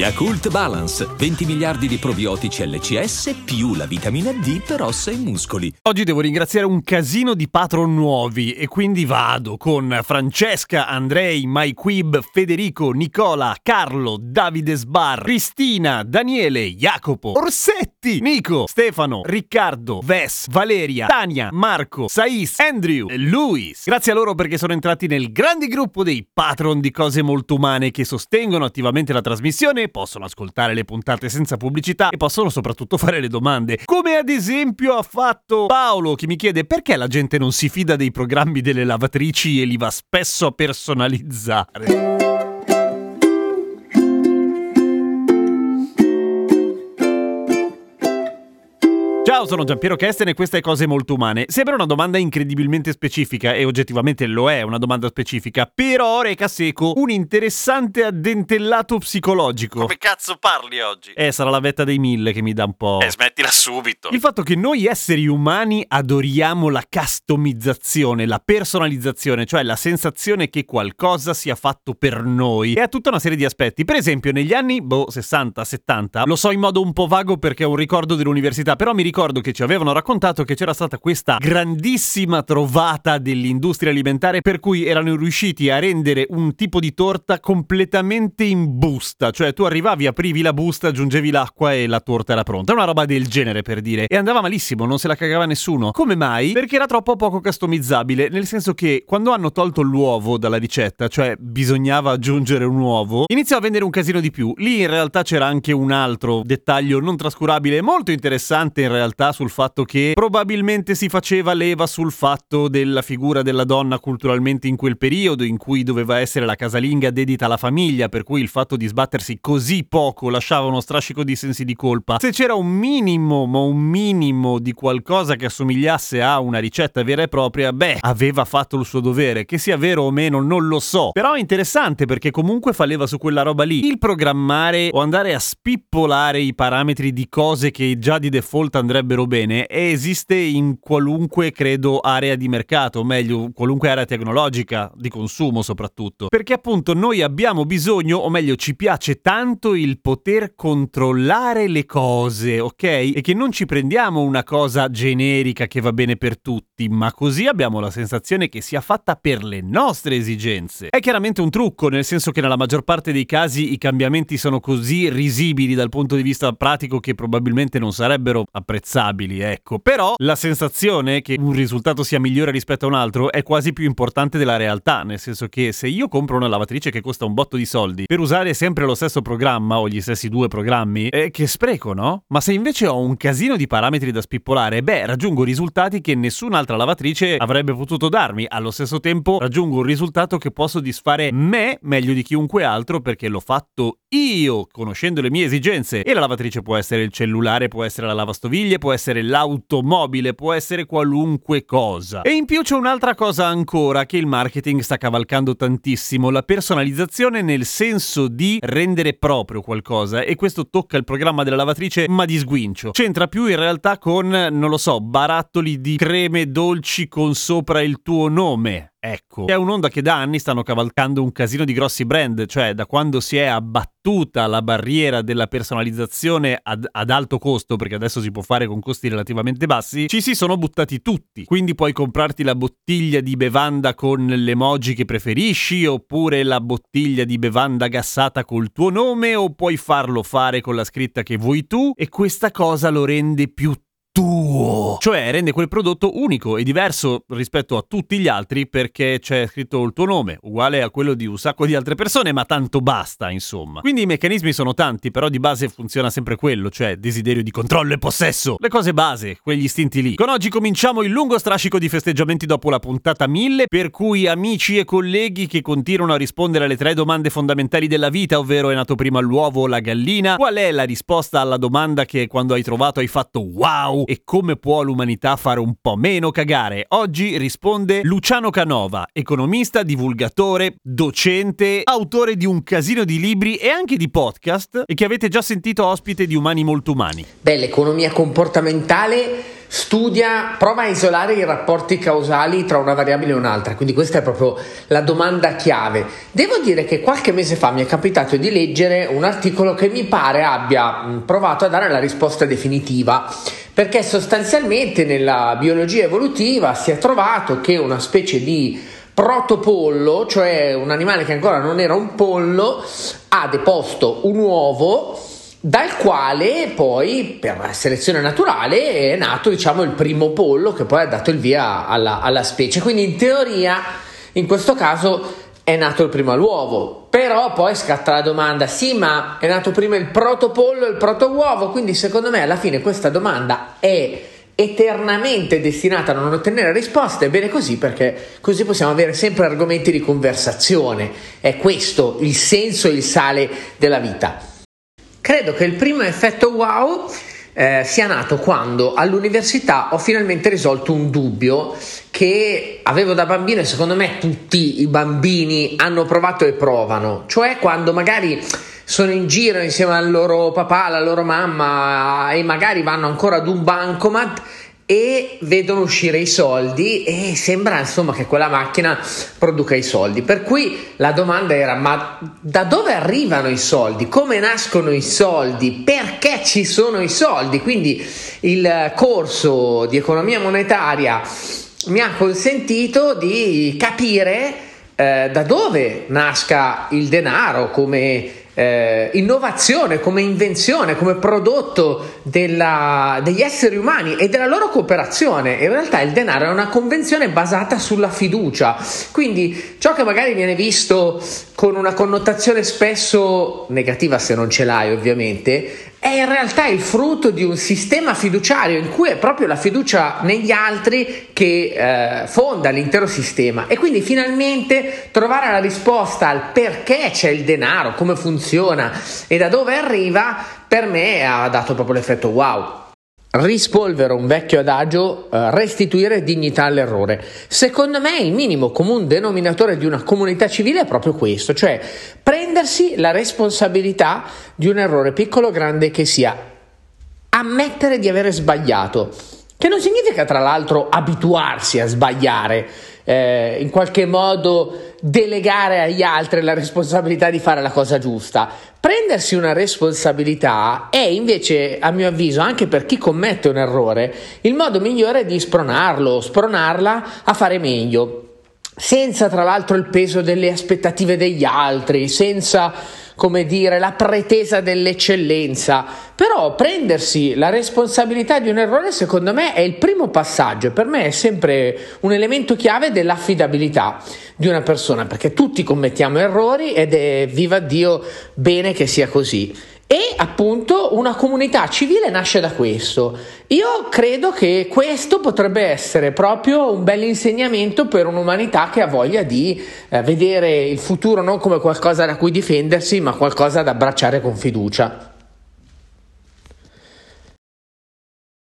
Yakult Balance, 20 miliardi di probiotici LCS più la vitamina D per ossa e muscoli. Oggi devo ringraziare un casino di patron nuovi e quindi vado con Francesca, Andrei, MyQuib, Federico, Nicola, Carlo, Davide Sbar, Cristina, Daniele, Jacopo, Orsetti, Nico, Stefano, Riccardo, Ves, Valeria, Tania, Marco, Sais, Andrew e Luis. Grazie a loro perché sono entrati nel grande gruppo dei patron di cose molto umane che sostengono attivamente la trasmissione possono ascoltare le puntate senza pubblicità e possono soprattutto fare le domande. Come ad esempio ha fatto Paolo che mi chiede perché la gente non si fida dei programmi delle lavatrici e li va spesso a personalizzare. Ciao, sono Giampiero Kesten e questa è Cose Molto Umane. Sembra una domanda incredibilmente specifica e oggettivamente lo è una domanda specifica, però reca seco un interessante addentellato psicologico. Come cazzo parli oggi? Eh, sarà la vetta dei mille che mi dà un po'... Eh, smettila subito. Il fatto che noi esseri umani adoriamo la customizzazione, la personalizzazione, cioè la sensazione che qualcosa sia fatto per noi, e ha tutta una serie di aspetti. Per esempio, negli anni, boh, 60-70, lo so in modo un po' vago perché è un ricordo dell'università, però mi ricordo ricordo che ci avevano raccontato che c'era stata questa grandissima trovata dell'industria alimentare per cui erano riusciti a rendere un tipo di torta completamente in busta, cioè tu arrivavi, aprivi la busta, aggiungevi l'acqua e la torta era pronta. Una roba del genere per dire. E andava malissimo, non se la cagava nessuno. Come mai? Perché era troppo poco customizzabile, nel senso che quando hanno tolto l'uovo dalla ricetta, cioè bisognava aggiungere un uovo, iniziò a vendere un casino di più. Lì in realtà c'era anche un altro dettaglio non trascurabile molto interessante in realtà realtà sul fatto che probabilmente si faceva leva sul fatto della figura della donna culturalmente in quel periodo in cui doveva essere la casalinga dedita alla famiglia, per cui il fatto di sbattersi così poco lasciava uno strascico di sensi di colpa. Se c'era un minimo, ma un minimo di qualcosa che assomigliasse a una ricetta vera e propria, beh, aveva fatto il suo dovere. Che sia vero o meno, non lo so. Però è interessante perché comunque fa leva su quella roba lì. Il programmare o andare a spippolare i parametri di cose che già di default andrebbero andrebbero bene e esiste in qualunque, credo, area di mercato, o meglio, qualunque area tecnologica, di consumo soprattutto. Perché appunto noi abbiamo bisogno, o meglio, ci piace tanto il poter controllare le cose, ok? E che non ci prendiamo una cosa generica che va bene per tutti, ma così abbiamo la sensazione che sia fatta per le nostre esigenze. È chiaramente un trucco, nel senso che nella maggior parte dei casi i cambiamenti sono così risibili dal punto di vista pratico che probabilmente non sarebbero apprezzati apprezzabili, ecco. Però la sensazione che un risultato sia migliore rispetto a un altro è quasi più importante della realtà, nel senso che se io compro una lavatrice che costa un botto di soldi per usare sempre lo stesso programma o gli stessi due programmi, eh, che spreco, no? Ma se invece ho un casino di parametri da spippolare, beh, raggiungo risultati che nessun'altra lavatrice avrebbe potuto darmi. Allo stesso tempo raggiungo un risultato che può soddisfare me meglio di chiunque altro perché l'ho fatto io, conoscendo le mie esigenze. E la lavatrice può essere il cellulare, può essere la lavastoviglie, può essere l'automobile, può essere qualunque cosa. E in più c'è un'altra cosa ancora che il marketing sta cavalcando tantissimo, la personalizzazione nel senso di rendere proprio qualcosa e questo tocca il programma della lavatrice ma di sguincio. C'entra più in realtà con, non lo so, barattoli di creme dolci con sopra il tuo nome. Ecco, è un'onda che da anni stanno cavalcando un casino di grossi brand, cioè da quando si è abbattuta la barriera della personalizzazione ad, ad, alto costo, perché adesso si può fare con costi relativamente bassi, ci si sono buttati tutti. Quindi puoi comprarti la bottiglia di bevanda con l'emoji che preferisci, oppure la bottiglia di bevanda gassata col tuo nome, o puoi farlo fare con la scritta che vuoi tu, e questa cosa lo rende più tuo. Cioè rende quel prodotto unico e diverso rispetto a tutti gli altri perché c'è scritto il tuo nome, uguale a quello di un sacco di altre persone, ma tanto basta, insomma. Quindi i meccanismi sono tanti, però di base funziona sempre quello, cioè desiderio di controllo e possesso. Le cose base, quegli istinti lì. Con oggi cominciamo il lungo strascico di festeggiamenti dopo la puntata 1000, per cui amici e colleghi che continuano a rispondere alle tre domande fondamentali della vita, ovvero è nato prima l'uovo o la gallina, qual è la risposta alla domanda che quando hai trovato hai fatto wow e come può l'umanità fare un po' meno cagare. Oggi risponde Luciano Canova, economista, divulgatore, docente, autore di un casino di libri e anche di podcast e che avete già sentito ospite di Umani Molto Umani. Beh, l'economia comportamentale studia, prova a isolare i rapporti causali tra una variabile e un'altra, quindi questa è proprio la domanda chiave. Devo dire che qualche mese fa mi è capitato di leggere un articolo che mi pare abbia provato a dare la risposta definitiva, perché sostanzialmente nella biologia evolutiva si è trovato che una specie di protopollo, cioè un animale che ancora non era un pollo, ha deposto un uovo dal quale poi per selezione naturale è nato diciamo il primo pollo che poi ha dato il via alla, alla specie. Quindi in teoria in questo caso è nato il primo all'uovo però poi scatta la domanda sì ma è nato prima il protopollo e il protouovo quindi secondo me alla fine questa domanda è eternamente destinata a non ottenere risposte, è bene così perché così possiamo avere sempre argomenti di conversazione. È questo il senso e il sale della vita. Credo che il primo effetto wow eh, sia nato quando all'università ho finalmente risolto un dubbio che avevo da bambino e secondo me tutti i bambini hanno provato e provano, cioè quando magari sono in giro insieme al loro papà, alla loro mamma e magari vanno ancora ad un bancomat e vedono uscire i soldi e sembra insomma che quella macchina produca i soldi. Per cui la domanda era ma da dove arrivano i soldi? Come nascono i soldi? Perché ci sono i soldi? Quindi il corso di economia monetaria mi ha consentito di capire eh, da dove nasca il denaro come eh, innovazione, come invenzione, come prodotto della, degli esseri umani e della loro cooperazione. In realtà il denaro è una convenzione basata sulla fiducia. Quindi ciò che magari viene visto con una connotazione spesso negativa, se non ce l'hai ovviamente, è in realtà il frutto di un sistema fiduciario in cui è proprio la fiducia negli altri che eh, fonda l'intero sistema e quindi finalmente trovare la risposta al perché c'è il denaro, come funziona e da dove arriva per me ha dato proprio l'effetto wow. Rispolvero un vecchio adagio, eh, restituire dignità all'errore. Secondo me il minimo comune denominatore di una comunità civile è proprio questo, cioè prendersi la responsabilità di un errore piccolo o grande che sia, ammettere di avere sbagliato, che non significa tra l'altro abituarsi a sbagliare, eh, in qualche modo delegare agli altri la responsabilità di fare la cosa giusta. Prendersi una responsabilità è invece, a mio avviso, anche per chi commette un errore, il modo migliore di spronarlo, spronarla a fare meglio senza tra l'altro il peso delle aspettative degli altri, senza come dire, la pretesa dell'eccellenza, però prendersi la responsabilità di un errore secondo me è il primo passaggio per me è sempre un elemento chiave dell'affidabilità di una persona, perché tutti commettiamo errori ed è viva Dio bene che sia così. E appunto una comunità civile nasce da questo. Io credo che questo potrebbe essere proprio un bel insegnamento per un'umanità che ha voglia di eh, vedere il futuro non come qualcosa da cui difendersi, ma qualcosa da abbracciare con fiducia.